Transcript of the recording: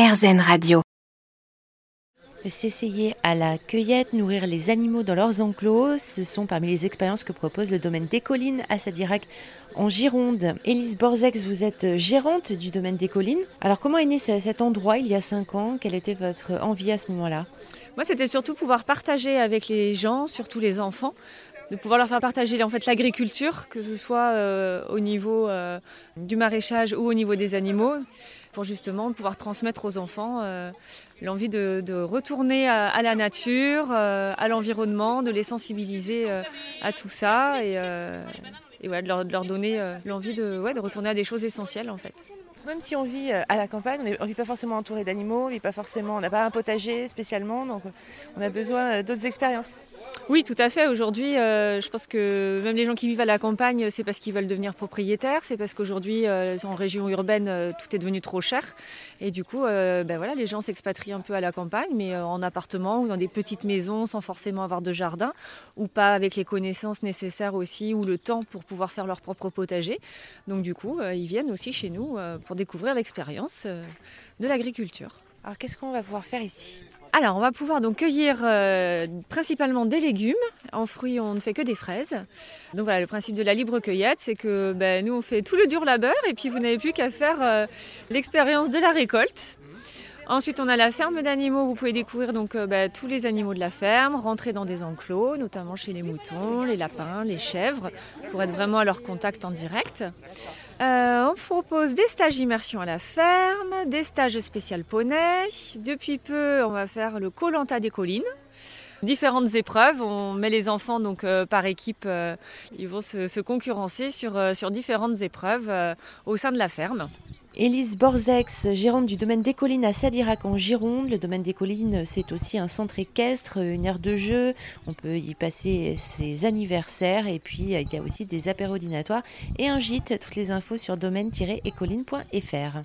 RZN Radio. S'essayer à la cueillette, nourrir les animaux dans leurs enclos, ce sont parmi les expériences que propose le domaine des collines à Sadirac en Gironde. Élise Borzex, vous êtes gérante du domaine des collines. Alors comment est né cet endroit il y a cinq ans? Quelle était votre envie à ce moment-là? Moi, c'était surtout pouvoir partager avec les gens, surtout les enfants, de pouvoir leur faire partager en fait l'agriculture, que ce soit euh, au niveau euh, du maraîchage ou au niveau des animaux, pour justement pouvoir transmettre aux enfants euh, l'envie de, retourner à, la nature, à l'environnement, de les sensibiliser à tout ça et, de, leur, donner l'envie de, de retourner à des choses essentielles en fait. Même si on vit à la campagne, on ne vit pas forcément entouré d'animaux, on n'a pas un potager spécialement, donc on a besoin d'autres expériences. Oui, tout à fait. Aujourd'hui, euh, je pense que même les gens qui vivent à la campagne, c'est parce qu'ils veulent devenir propriétaires, c'est parce qu'aujourd'hui, euh, en région urbaine, euh, tout est devenu trop cher. Et du coup, ben les gens s'expatrient un peu à la campagne, mais en appartement ou dans des petites maisons sans forcément avoir de jardin, ou pas avec les connaissances nécessaires aussi, ou le temps pour pouvoir faire leur propre potager. Donc du coup, ils viennent aussi chez nous pour découvrir l'expérience de l'agriculture. Alors qu'est-ce qu'on va pouvoir faire ici? Alors, on va pouvoir donc cueillir euh, principalement des légumes. En fruits, on ne fait que des fraises. Donc voilà, le principe de la libre cueillette, c'est que ben, nous, on fait tout le dur labeur et puis vous n'avez plus qu'à faire euh, l'expérience de la récolte. Ensuite, on a la ferme d'animaux. Vous pouvez découvrir donc euh, ben, tous les animaux de la ferme, rentrer dans des enclos, notamment chez les moutons, les lapins, les chèvres, pour être vraiment à leur contact en direct. Euh, on propose des stages immersion à la ferme, des stages spécial poney. Depuis peu, on va faire le Colanta des collines. Différentes épreuves, on met les enfants donc euh, par équipe, ils vont se, concurrencer sur différentes épreuves au sein de la ferme. Élise Borzex, gérante du domaine des collines à Sadirac en Gironde. Le domaine des collines, c'est aussi un centre équestre, une aire de jeu. On peut y passer ses anniversaires et puis il y a aussi des apéros et un gîte. Toutes les infos sur domaine-écoline.fr.